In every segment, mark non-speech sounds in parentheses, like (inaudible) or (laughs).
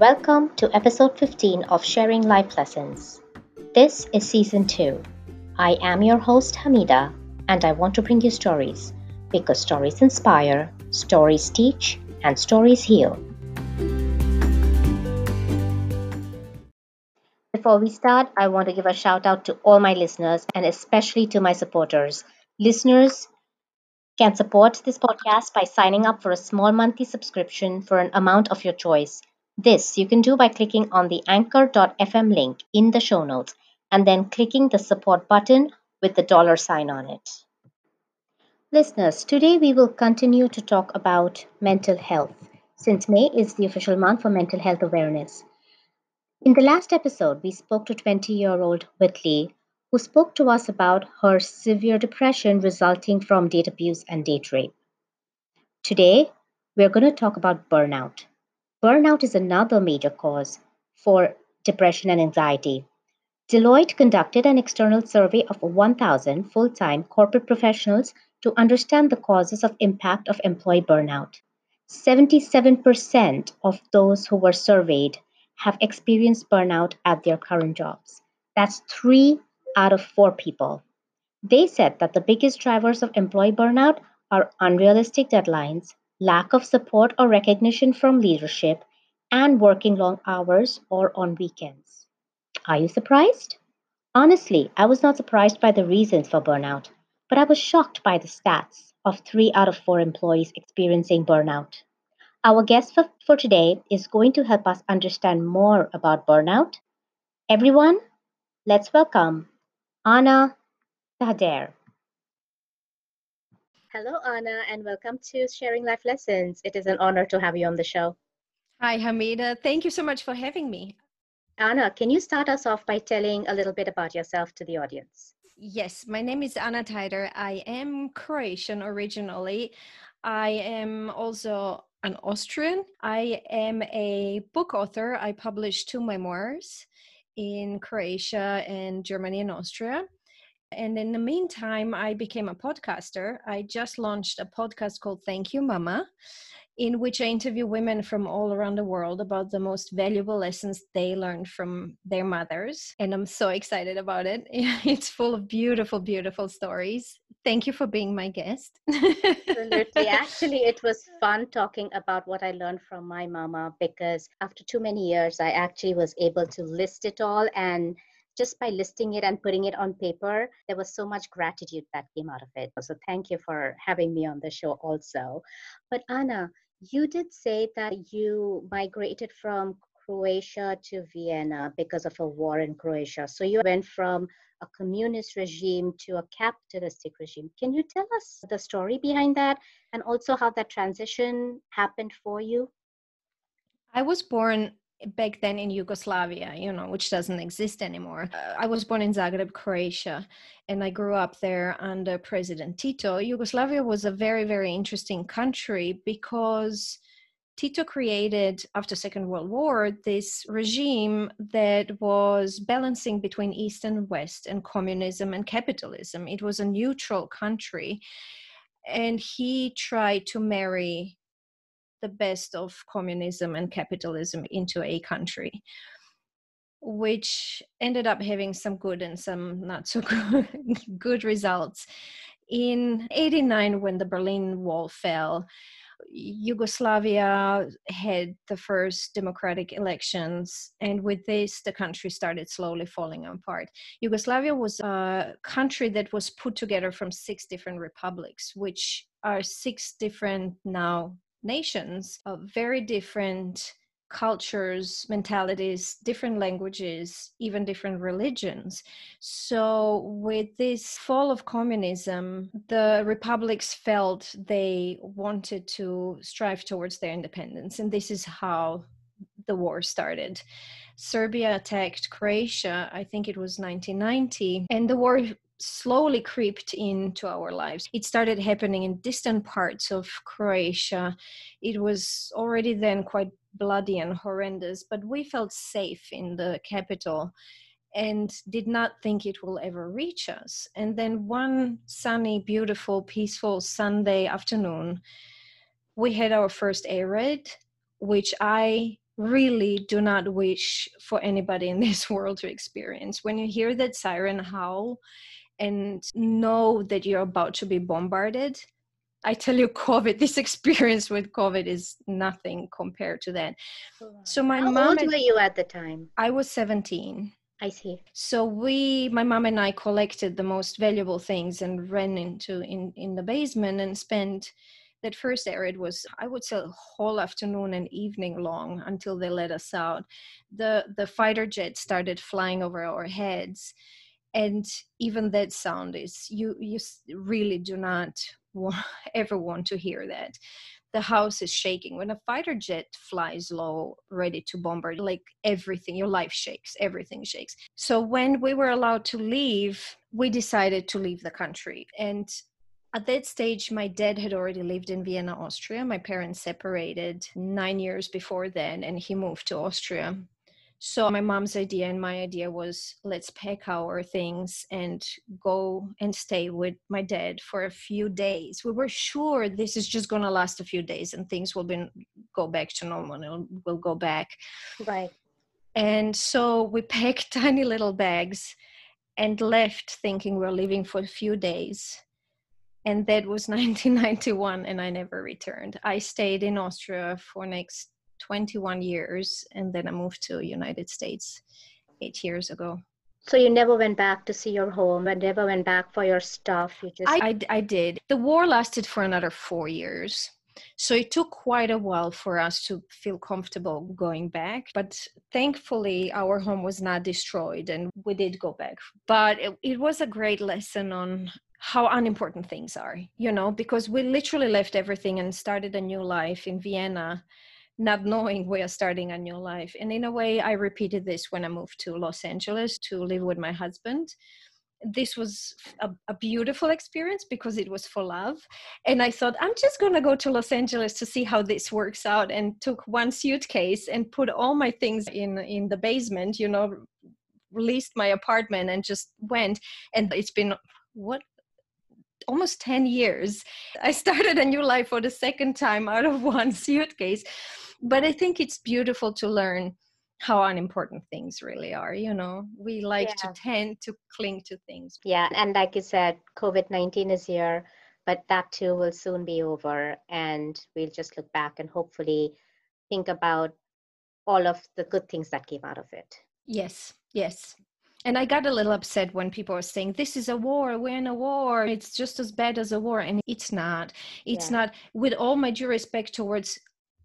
Welcome to episode 15 of Sharing Life Lessons. This is season 2. I am your host Hamida, and I want to bring you stories because stories inspire, stories teach, and stories heal. Before we start, I want to give a shout out to all my listeners and especially to my supporters. Listeners can support this podcast by signing up for a small monthly subscription for an amount of your choice. This you can do by clicking on the anchor.fm link in the show notes and then clicking the support button with the dollar sign on it. Listeners, today we will continue to talk about mental health since May is the official month for mental health awareness. In the last episode, we spoke to 20 year old Whitley, who spoke to us about her severe depression resulting from date abuse and date rape. Today, we're going to talk about burnout. Burnout is another major cause for depression and anxiety. Deloitte conducted an external survey of 1,000 full time corporate professionals to understand the causes of impact of employee burnout. 77% of those who were surveyed have experienced burnout at their current jobs. That's three out of four people. They said that the biggest drivers of employee burnout are unrealistic deadlines, lack of support or recognition from leadership, and working long hours or on weekends. Are you surprised? Honestly, I was not surprised by the reasons for burnout, but I was shocked by the stats of three out of four employees experiencing burnout. Our guest for, for today is going to help us understand more about burnout. Everyone, let's welcome Anna Tajder. Hello, Anna, and welcome to Sharing Life Lessons. It is an honor to have you on the show. Hi, Hamida. Thank you so much for having me. Anna, can you start us off by telling a little bit about yourself to the audience? Yes, my name is Anna Tajder. I am Croatian originally. I am also an Austrian. I am a book author. I published two memoirs in Croatia and Germany and Austria. And in the meantime, I became a podcaster. I just launched a podcast called Thank You Mama, in which I interview women from all around the world about the most valuable lessons they learned from their mothers. And I'm so excited about it. (laughs) It's full of beautiful, beautiful stories. Thank you for being my guest. Absolutely. (laughs) Actually, it was fun talking about what I learned from my mama because after too many years, I actually was able to list it all and just by listing it and putting it on paper, there was so much gratitude that came out of it. So thank you for having me on the show also. But Anna, you did say that you migrated from Croatia to Vienna because of a war in Croatia. So you went from a communist regime to a capitalistic regime. Can you tell us the story behind that and also how that transition happened for you? I was born back then in Yugoslavia, you know, which doesn't exist anymore. Uh, I was born in Zagreb, Croatia, and I grew up there under President Tito. Yugoslavia was a very, very interesting country because Tito created after Second World War this regime that was balancing between East and West and communism and capitalism. It was a neutral country. And he tried to marry the best of communism and capitalism into a country which ended up having some good and some not so good, (laughs) good results in 89 when the berlin wall fell Yugoslavia had the first democratic elections, and with this, the country started slowly falling apart. Yugoslavia was a country that was put together from six different republics, which are six different now nations of very different cultures, mentalities, different languages, even different religions. So, with this fall of communism, the republics felt they wanted to strive towards their independence, and this is how the war started. Serbia attacked Croatia, I think it was 1990, and the war slowly crept into our lives. It started happening in distant parts of Croatia. It was already then quite bloody and horrendous, but we felt safe in the capital and did not think it will ever reach us. And then one sunny, beautiful, peaceful Sunday afternoon, we had our first air raid, which I really do not wish for anybody in (laughs) this world to experience. When you hear that siren howl and know that you're about to be bombarded, I tell you, (laughs) COVID, this experience with COVID is nothing compared to that. So my How mom. How old were you at the time? I was 17. I see. So we, my mom and I, collected the most valuable things and ran into in in the basement and spent that first area it was i would say a whole afternoon and evening long until they let us out the the fighter jets started flying over our heads and even that sound is you you really do not want, (laughs) ever want to hear that the house is shaking when a fighter jet flies low ready to bombard like everything your life shakes everything shakes so when we were allowed to leave we decided to leave the country and at that stage, my dad had already lived in Vienna, Austria. My parents separated nine years before then, and he moved to Austria. So, my mom's idea and my idea was let's pack our things and go and stay with my dad for a few days. We were sure this is just going to last a few days and things will be, go back to normal and we'll go back. Right. And so, we packed (laughs) tiny little bags and left thinking we're leaving for a few days and that was (laughs) 1991 and i never returned i stayed in austria for next 21 years and then i moved to united states eight years ago so you never went back to see your home and never went back for your stuff you just I, I, did the war lasted for another four years so it took quite a while for us to feel comfortable going back. But thankfully, our home was not destroyed and we did go back. But it, it was a great lesson on how unimportant things are, you know, because we literally left everything and started a new life in Vienna, not knowing we are starting a new life. And in a way, I repeated this when I moved to Los Angeles to live with my husband. This was a, a beautiful experience because it was for love. And I thought, I'm just going to go to Los Angeles to see how this works out. And took one suitcase and put all my things in, in the basement, you know, released my apartment and just went. And it's been what almost 10 years. I started a new life for the second time out of (laughs) one suitcase. But I think it's beautiful to learn how unimportant things really are. You know, we like yeah. to tend to cling to things. Yeah. And like you said, COVID 19 is here, but that too will soon be over. And we'll just look back and hopefully think about all of the good things that came out of it. Yes. Yes and I got a little upset when people were saying, This is a war, we're in a war, it's just as bad as a war. And it's not. It's yeah. not, with all my due respect towards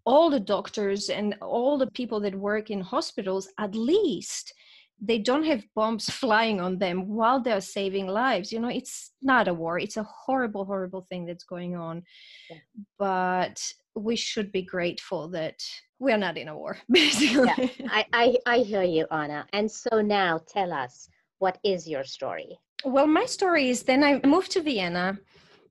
all the doctors and all the people that work in hospitals, at least they don't have bombs (laughs) flying on them while they're saving lives. You know, it's not a war, it's a horrible, horrible thing that's going on. Yeah. But we should be grateful that we are not in a war (laughs) basically yeah, I, I i hear you anna and so now tell us what is your story well my story is then i moved to vienna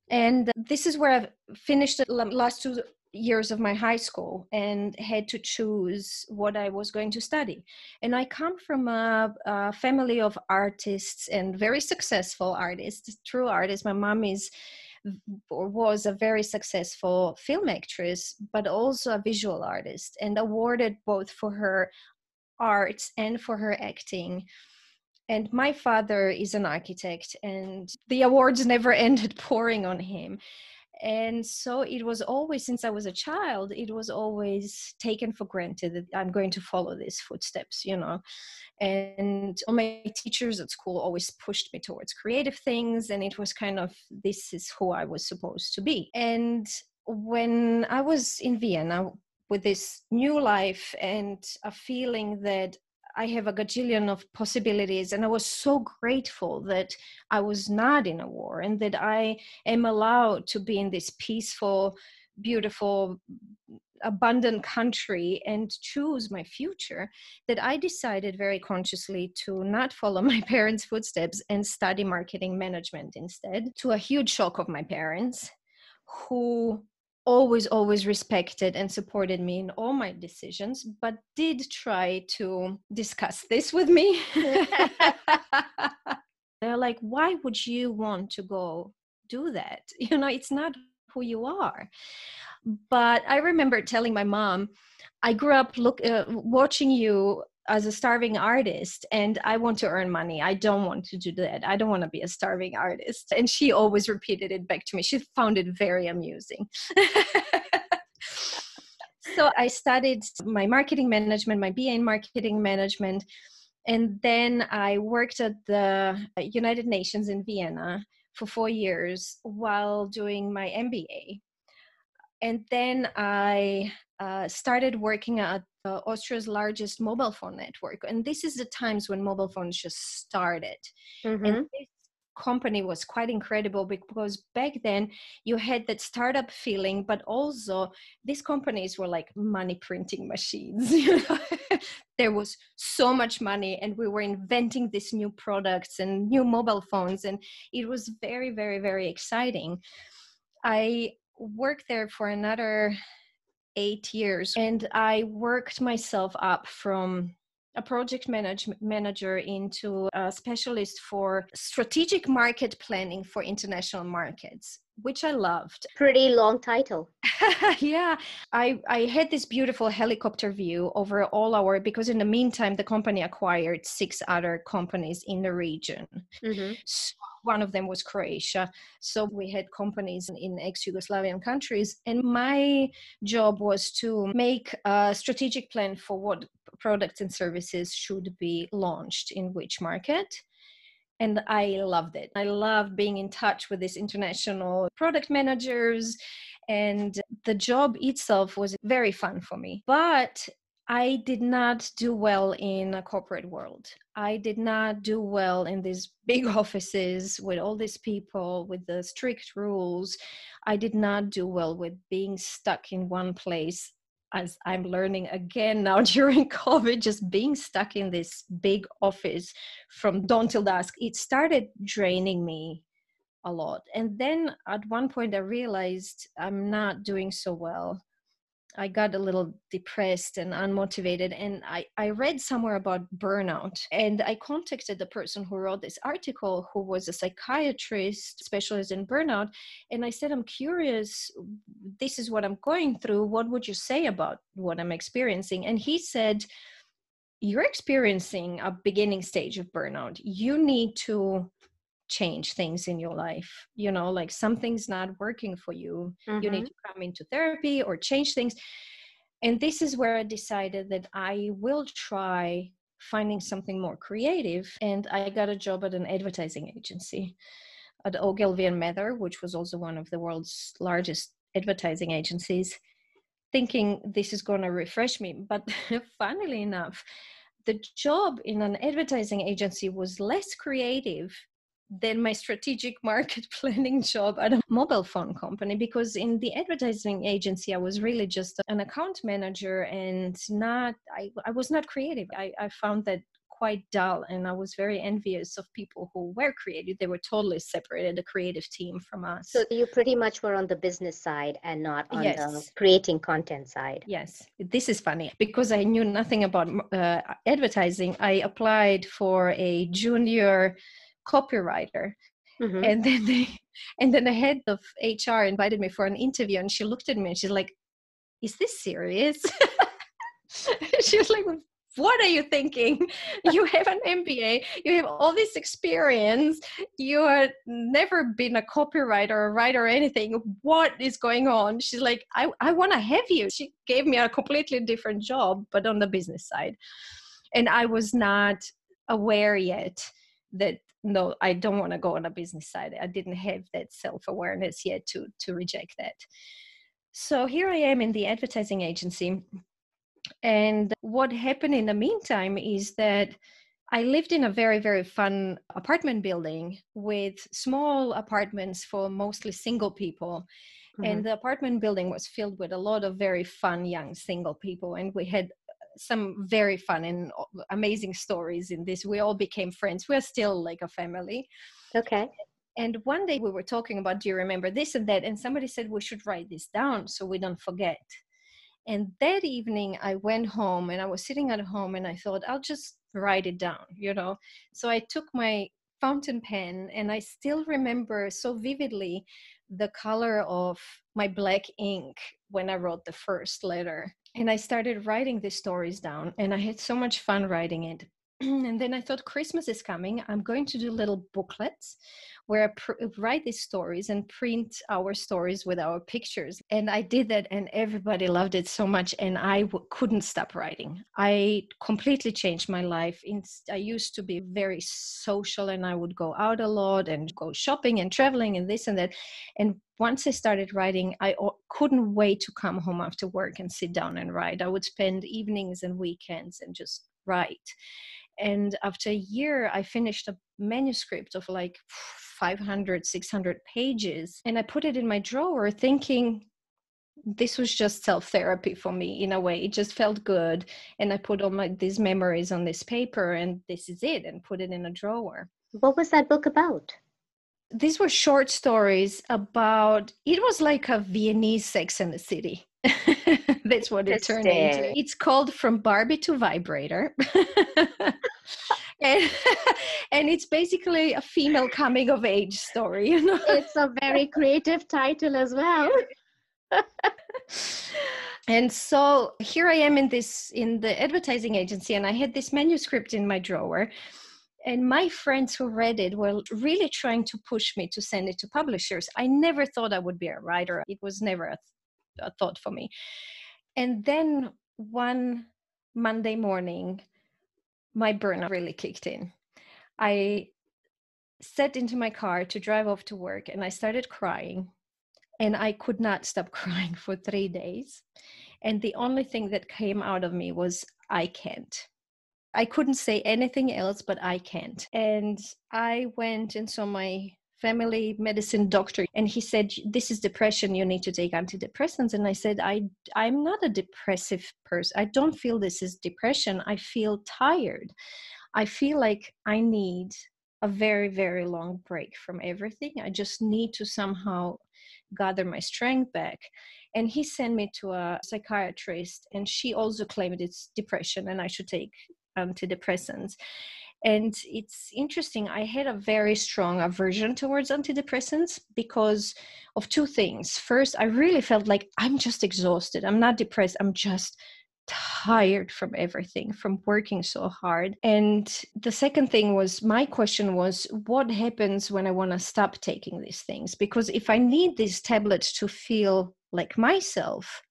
and this is where i've finished the last two years of my high school and had to choose what I was going to study. And I come from a, a, family of artists and very successful artists, true artists. My mom is or was a very successful film actress, but also a visual artist, and awarded both for her arts and for her acting. And my father is an architect, and the awards never (laughs) ended pouring on him and so it was always since i was a child it was always taken for granted that i'm going to follow these footsteps you know? And all my teachers at school always pushed me towards creative things and it was kind of this is who i was supposed to be. And when i was in vienna with this new life and a feeling that I have a gajillion of possibilities. And I was so grateful that I was not in a war and that I am allowed to be in this peaceful, beautiful, abundant country and choose my future that I decided very consciously to not follow (laughs) my parents' footsteps and study marketing management instead, to a huge shock of my parents who always always respected and supported me in all my decisions but did try to discuss this with me. (laughs) They're like why would you want to go do that? (laughs) You know it's not who you are. But i remember telling my mom i grew up look uh, watching you as a starving artist and i want to earn money. I don't want to do that. I don't want to be a starving artist. And she always repeated it back to me. She found it very amusing. (laughs) So i studied my marketing management my ba in marketing management and then i worked at the united nations in vienna for four years while doing my mba and then i uh, started working at uh, Austria's largest mobile phone network. And this is the times when mobile phones just started. Mm-hmm. And this company was quite incredible because back then you had that startup feeling, but also these companies were like money printing machines. (laughs) there was so much money, and we were inventing these new products and new mobile phones, and it was very, very, very exciting. I worked there for another eight years and i worked myself up from a project manage- manager into a specialist for strategic market planning for international markets which i loved (laughs) pretty long title yeah i i had this beautiful helicopter view over all our because in the meantime the company acquired six other companies in the region mm-hmm. so one of them was Croatia. So we had companies in ex Yugoslavian countries. And my job was to make a strategic plan for what products and services should be launched in which market and I loved it. I loved being in touch with these international product managers, and the job itself was very fun for me. But I did not do well in a corporate world. I did not do well in these (laughs) big offices with all these people, with the strict rules. I did not do well with being stuck in one place, as I'm learning again now (laughs) during COVID, just being stuck in this big office from dawn till dusk. It started draining me a lot. And then at one point, I realized I'm not doing so well I got a little depressed and unmotivated. And I, I read somewhere about burnout. And I contacted the person who wrote this article, who was a psychiatrist specialist in burnout. And I said, I'm curious, this is what I'm going through. What would you say about what I'm experiencing? And he said, You're experiencing a beginning stage of burnout. You need to change things in your life you know like something's not working for you mm-hmm. you need mm-hmm. to come into therapy or change things and this is where i decided that i will try finding something more creative and i got a job at an advertising agency at ogilvy and mather which was also one of the world's largest advertising agencies thinking this is going to refresh me but (laughs) funnily enough the job in an advertising agency was less creative than my strategic (laughs) market planning job at a mobile phone company because in the advertising agency i was really just an account manager and not i, I was not creative. I, I found that quite dull and i was very envious of people who were creative. They were totally separated the creative team from us. So you pretty much were on the business side and not on yes. the creating content side. Yes. This is funny. Because i knew nothing about uh, advertising i applied for a junior copywriter. Mm-hmm. and then they (laughs) and then the head of hr invited me for an interview and she looked at me and she's like is this serious? (laughs) She was like what are you thinking? You have an mba you have all this experience you have never been a copywriter or a writer or anything. What is going on? She's like i, I want to have you. She gave me a completely different job but on the business side. And i was not aware yet that no i don't want to go on a business side i didn't have that self-awareness yet to to reject that so here i am in the advertising agency and what happened in the meantime is that I lived in a very, very fun apartment building with small apartments for mostly single people. Mm-hmm. And the apartment building was filled with a lot of very fun young single people. And we had some very fun and amazing stories in this. We all became friends. We're still like a family. Okay. And one day we were talking about, do you remember this and that? And somebody said we should write this down so we don't forget. And that evening I went home and I was sitting at home and I thought, I'll just write it down, you know? So I took my fountain pen and I still remember so vividly the color of my black ink when I wrote the first letter. And I started writing these stories down, and I had so much fun writing it. (clears throat) and then I thought Christmas is coming. I'm going to do little booklets where I pr- write these stories and print our stories with our pictures. And I did that, and everybody loved it so much. And I w- couldn't stop writing. I completely changed my life. In- I used to be very social, and I would go out a lot and go shopping and traveling and this and that. And once I started writing, I couldn't wait to come home after work and sit down and write. I would spend evenings and weekends and just write and after a year i finished a manuscript of like 500 600 pages and i put it in my drawer thinking this was just self therapy for me in a way. It just felt good and i put all my these memories on this paper and this is it and put it in a drawer. What was that book about? These were short stories about it was like a viennese sex in the city. (laughs) That's what it turned into. It's called From Barbie to Vibrator. (laughs) and, (laughs) and it's basically a female coming of age story, you know. It's a very (laughs) creative title as well. and so here I am in this in the advertising agency and I had this manuscript in my drawer and my friends who read it were really trying to push me to send it to publishers. I never thought I would be a writer. It was never a a thought for me. And then one Monday morning, my burnout really kicked in. I sat into my car to drive off to work and I started crying. And I could not (laughs) stop crying for three days. And the only thing that came out of me was, I can't. I couldn't say anything else, but I can't. And I went and saw my family medicine doctor and he said this is depression. You need to take antidepressants. And i said i i'm not a depressive person i don't feel this is depression. I feel tired. I feel like i need a very very long break from everything. I just need to somehow gather my strength back. And he sent me to a psychiatrist and she also claimed it's depression and i should take antidepressants and it's interesting, I had a very strong aversion towards antidepressants because of two things. First, I really felt like I'm just exhausted. I'm not depressed, I'm just tired from everything from working so hard and the second thing was my question was what happens when i want to stop taking these things because if i need these tablets to feel like myself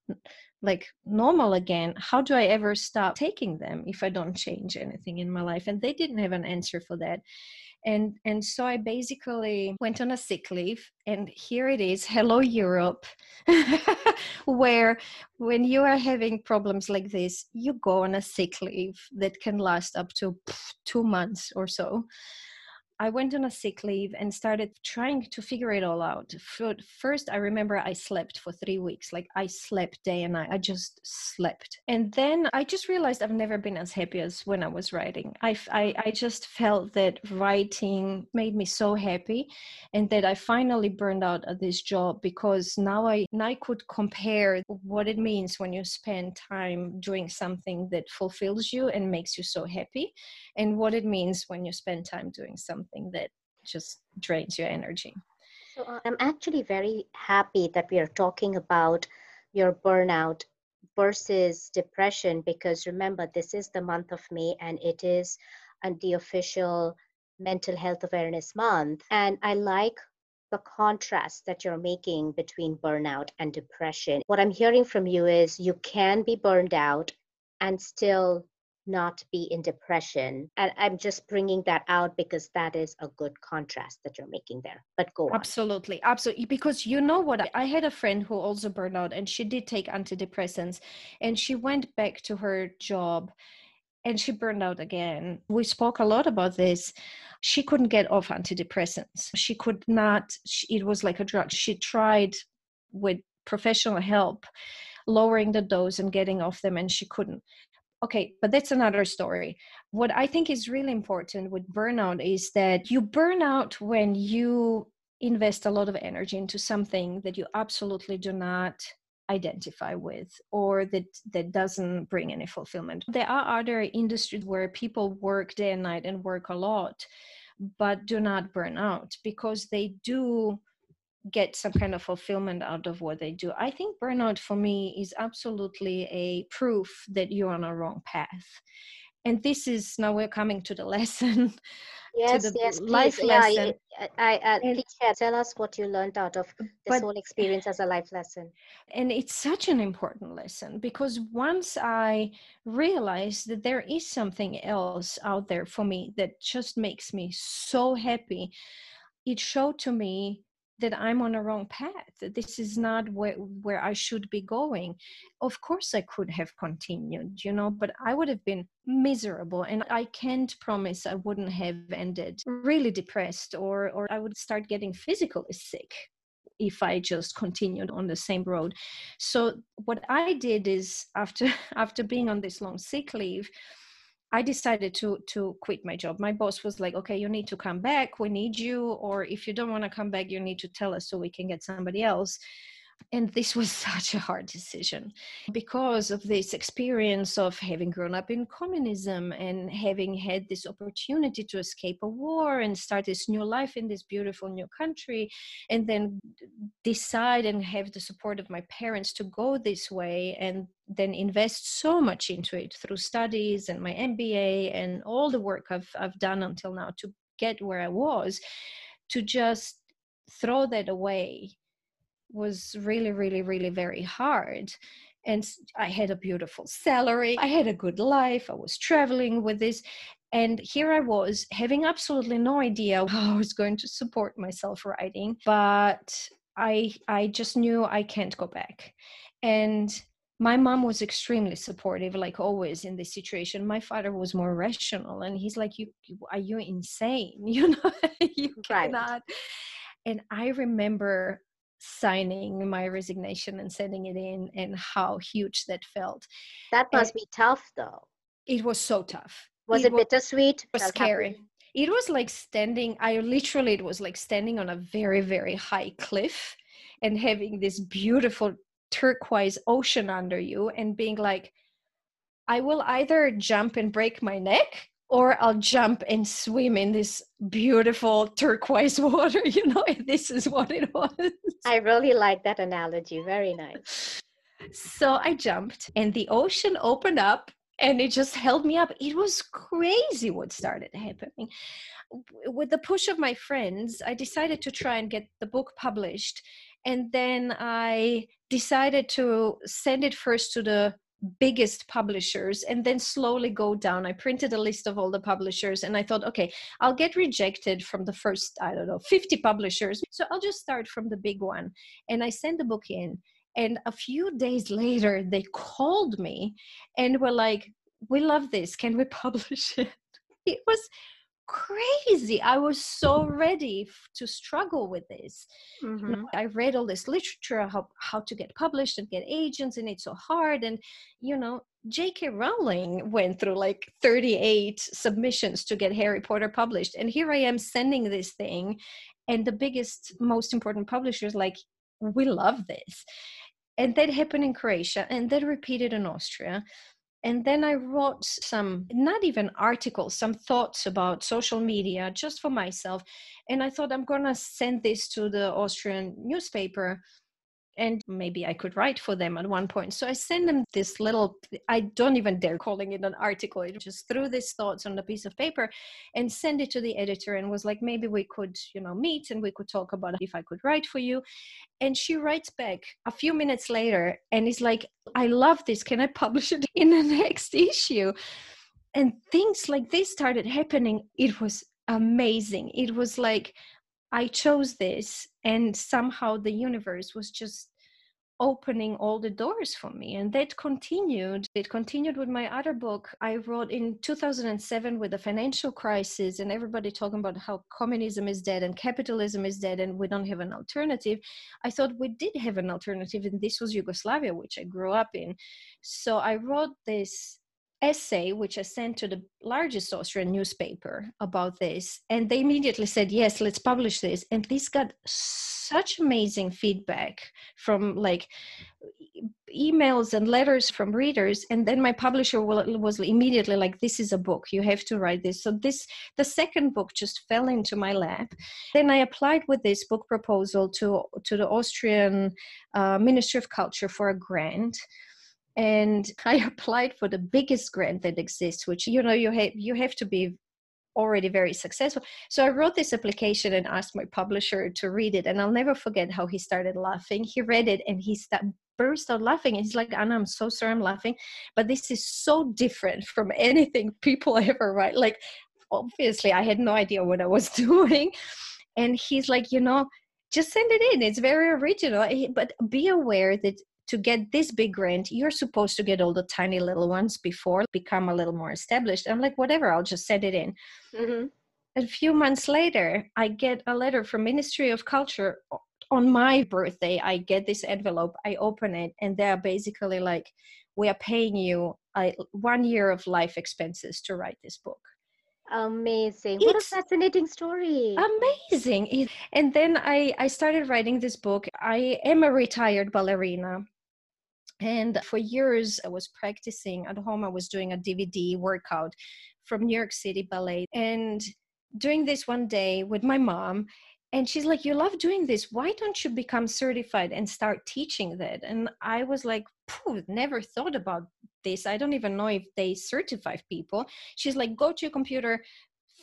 like normal again how do i ever stop taking them if i don't change anything in my life? And they didn't have an answer for that. And and so i basically went on a sick leave and here it is hello europe (laughs) where when you are having problems like this you go on a sick leave that can last up to two months or so I went on a sick leave and started trying to figure it all out. First, I remember I slept for three weeks. Like I slept day and night. I just slept. And then I just realized I've never been as happy as when I was writing. I, I, I just felt that writing made me so happy and that I finally burned out at this job because now I, now I could compare what it means when you spend time doing something that fulfills you and makes you so happy and what it means when you spend time doing something something that just drains your energy. So uh, I'm actually very happy that we are talking about your burnout versus depression because remember, this is the month of May and it is the official mental health awareness month. And I like the contrast that you're making between burnout and depression. What I'm hearing from you is you can be burned out and still not be in depression. And I'm just bringing that out because that is a good contrast that you're making there. But go on. Absolutely. Absolutely. Because you know what? I had a friend who also burned out and she did take antidepressants and she went back to her job and she burned out again. We spoke a lot about this. She couldn't get off antidepressants. She could not, it was like a drug. She tried with professional help lowering the dose and getting off them and she couldn't okay but that's another story. What i think is really important with burnout is that you burn out when you invest a lot of energy into something that you absolutely do not identify with or that that doesn't bring any fulfillment. There are other industries where people work day and night and work a lot but do not burn out because they do get some kind of fulfillment out of what they do. I think burnout for me is absolutely a proof that you're on a wrong path. And this is now we're coming to the (laughs) lesson. Yes, yes, life please. lesson. Yeah, I, I, uh, I please share, tell us what you learned out of this but, whole experience as a life lesson. And it's such an important lesson because once I realized that there is something else out there for me that just makes me so happy, it showed to me that I'm on a wrong path, that this is not where, where I should be going. Of course, I could have continued, you know, but I would have been miserable. And I can't promise I wouldn't have ended really depressed or, or I would start getting physically sick if I just continued on the same road. So what I did is after (laughs) after being on this long sick leave, I decided to to quit my job. My boss was like, "Okay, you need to come back. We need you, or if you don't want to come back, you need to tell us so we can get somebody else." And this was (laughs) such a hard decision because of this experience of having grown up in communism and having had this opportunity to escape a war and start this new life in this beautiful new country and then decide and have the support of my parents to go this way and then invest so much into it through studies and my MBA and all the work I've, I've done until now to get where I was to just throw that away was really, really, really very hard. And I had a beautiful salary. I had a good life. I was traveling with this. And here I was having absolutely no idea how I was going to support myself writing. But I I just knew I can't go back. And my mom was extremely supportive like always in this situation my father was more rational and he's like you are you insane (laughs) you know (laughs) you right. cannot and i remember signing my resignation and sending it in and how huge that felt. That must and be tough though. It was so tough. Was it, it was, bittersweet? It was scary. It was like standing, I literally, it was like standing on a very, very high cliff and having this beautiful turquoise ocean under you and being like, I will either jump and break my neck or I'll jump and swim in this beautiful turquoise (laughs) water. You know, this is what it was. I really like that analogy. Very nice. So I jumped, and the ocean opened up and it just held me up. It was crazy what started happening. With the push of my friends, I decided to try and get the book published. And then I decided to send it first to the biggest publishers and then slowly go down. I printed a list of all the publishers and I thought, okay, I'll get rejected from the first, I don't know, 50 publishers. So I'll just start from the big one. And I sent the book in. And a few days (laughs) later, they called me and were like, we love this. Can we (laughs) publish it? It was crazy. I was so ready to struggle with this. Mm-hmm. You know, I read all this literature how how to get published and get agents, and it's so hard. And you know, J.K. Rowling went through like 38 submissions to get Harry Potter published, and here I am sending this thing, and the biggest, most important publishers like, we love this. And that happened in Croatia, and that repeated in Austria and then I wrote some, not even articles, some thoughts about social media just for myself. And I thought I'm going to send this to the Austrian newspaper and maybe I could write for them at one point. So I send them this little, I don't even dare calling it an article. I just threw these thoughts on a piece of paper and send it to the editor and was like, maybe we could, you know, meet and we could talk about if I could write for you. And she writes back a few minutes later and is like, I love this. Can I publish it in the (laughs) next issue? And things like this started happening. It was amazing. It was like, I chose this, and somehow the universe was just opening all the doors for me and that continued. It continued with my other book i wrote in 2007 with the financial crisis and everybody talking about how communism is dead and capitalism is dead and we don't have an alternative. I thought we did have an alternative and this was yugoslavia which i grew up in. So i wrote this essay which i sent to the largest austrian newspaper about this and they immediately said yes let's publish this. And this got such amazing feedback from like emails and letters from readers and then my publisher was immediately like this is a book. You have to write this. So this the second book just fell into my lap. Then i applied with this book proposal to to the austrian uh, ministry of culture for a grant and (laughs) i applied for the biggest grant that exists which you know you have you have to be already very successful. So I wrote this application and asked my publisher to read it. And I'll never forget how he started laughing. He read it and he st- burst out laughing. And he's like, Anna, I'm so sorry I'm laughing, but this is so different from (laughs) anything people ever write. Like, obviously, I had no idea what I was (laughs) doing. And he's like, you know, just send it in. It's very original. But be aware that to get this big grant, you're supposed to get all the tiny little ones before become a little more established. I'm like, whatever, I'll just send it in. Mm-hmm. A few months later, I get a letter from Ministry of Culture on my birthday. I get this envelope, I open it, and they're basically like, we are paying you a, one year of life expenses to write this book. Amazing. What it's a fascinating story. Amazing. And then I, I started writing this book. I am a retired ballerina. And for years, I was practicing at home. I was doing a DVD workout from New York City Ballet. And doing this one day with my mom, and she's like, You love doing this. Why don't you become certified and start teaching that? And I was like, Pooh, Never thought about this. I don't even know if they certify people. She's like, Go to your computer,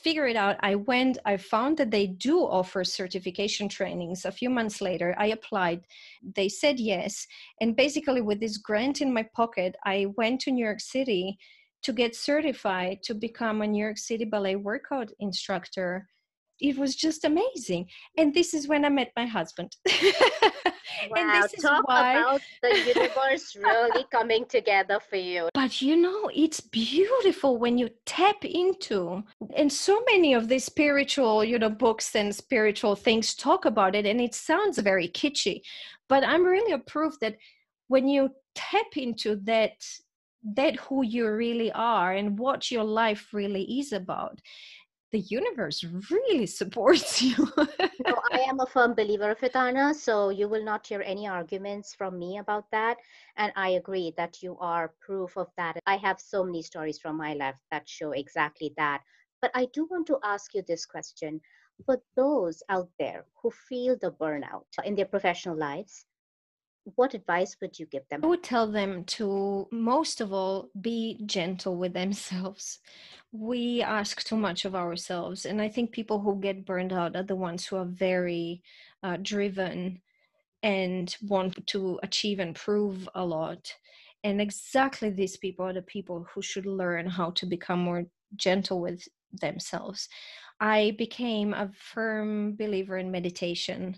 figure it out. I went, I found that they do offer certification trainings. A few months later, I applied. They said yes. And basically, with this grant in my pocket, I went to New York City to get certified to become a New York City ballet workout instructor. It was just amazing. And this is when I met my husband. (laughs) Wow, and this talk is why... about the universe really coming together for you. But you know, it's beautiful when you tap into, and so many of these spiritual, you know, books and spiritual things talk about it, and it sounds very kitschy. But I'm really a proof that when you tap into that that who you really are and what your life really is about the universe really supports (laughs) you. I am a firm believer of it, Anna. So you will not hear any arguments from me about that. And I agree that you are proof of that. I have so many stories from my life that show exactly that. But I do want to ask you this question. For those out there who feel the burnout in their professional lives, what advice would you give them? I would tell them to, most of all, be gentle with themselves. We ask too much of ourselves. And I think people who get burned out are the ones who are very uh, driven and want to achieve and prove a lot. And exactly these people are the people who should learn how to become more gentle with themselves. I became a firm believer in meditation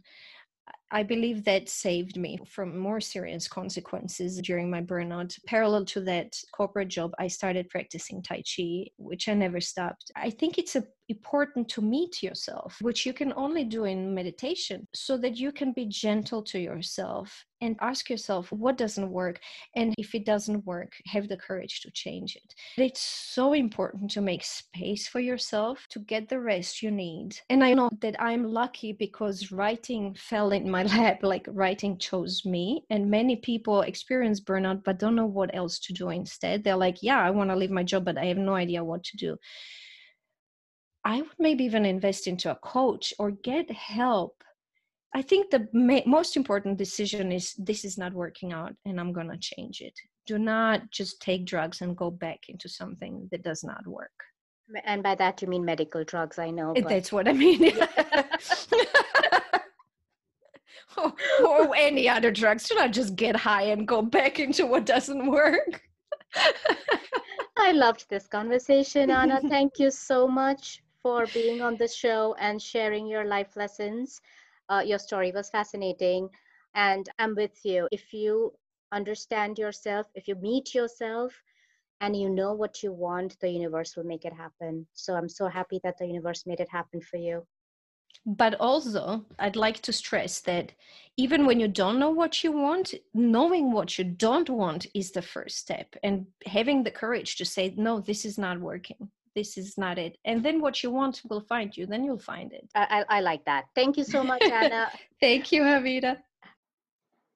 I believe that saved me from more serious consequences during my burnout. Parallel to that corporate job, I started practicing Tai Chi, which I never stopped. I think it's a important to meet yourself, which you can only do in meditation, so that you can be gentle to yourself and ask yourself what doesn't work. And if it doesn't work, have the courage to change it. It's so important to make space for yourself to get the rest you need. And I know that I'm lucky because writing fell in my lap, like writing chose me. And many people experience burnout but don't know what else to do instead. They're like, yeah, I want to leave my job, but I have no idea what to do. I would maybe even invest into a coach or get help. I think the ma- most important decision is this is not working out and I'm going to change it. Do not just take drugs and go back into something that does not work. And by that, you mean medical drugs, I know. But... That's what I mean. (laughs) or, (laughs) or any other drugs. Do not just get high and go back into what doesn't work. I loved this conversation, Anna. (laughs) Thank you so much for being on the show and sharing your life lessons. Uh, your story was fascinating, and I'm with you. If you understand yourself, if you meet yourself, and you know what you want, the universe will make it happen. So I'm so happy that the universe made it happen for you. But also, I'd like to stress that even when you don't know what you want, knowing what you don't want is the first step, and having the courage to say, no, this is not working. This is not it. And then what you want will find you. Then you'll find it. I, I like that. Thank you so much (laughs) anna. Thank you Hamida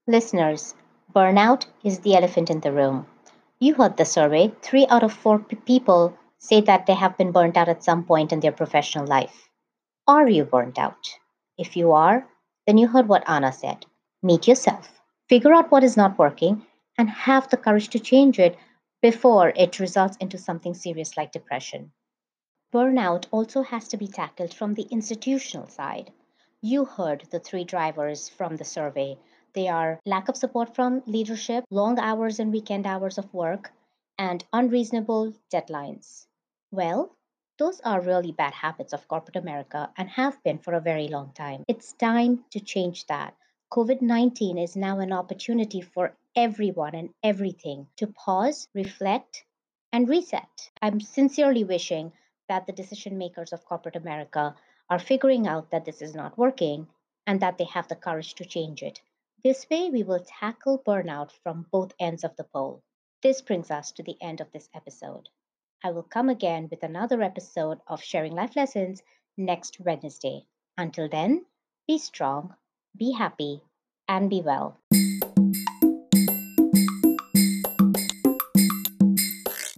listeners Burnout is the elephant in the room. You heard the survey. Three out of four p- people say that they have been burnt out at some point in their professional life. Are you burnt out? If you are, then you heard what Anna said. Meet yourself, figure out what is not working, and have the courage to change it before it results into something serious like depression. Burnout also has to be tackled from the institutional side. You heard the three drivers from the survey. They are lack of support from leadership, long hours and weekend hours of work, and unreasonable deadlines. Well, those are really bad habits of corporate America and have been for a very long time. It's time to change that. COVID 19 is now an opportunity for everyone and everything to pause, reflect, and reset. I'm sincerely wishing that the decision makers of corporate America are figuring out that this is not working and that they have the courage to change it. This way, we will tackle burnout from both ends of the pole. This brings us to the end of this episode. I will come again with another episode of Sharing Life Lessons next Wednesday. Until then, be strong, be happy, and be well.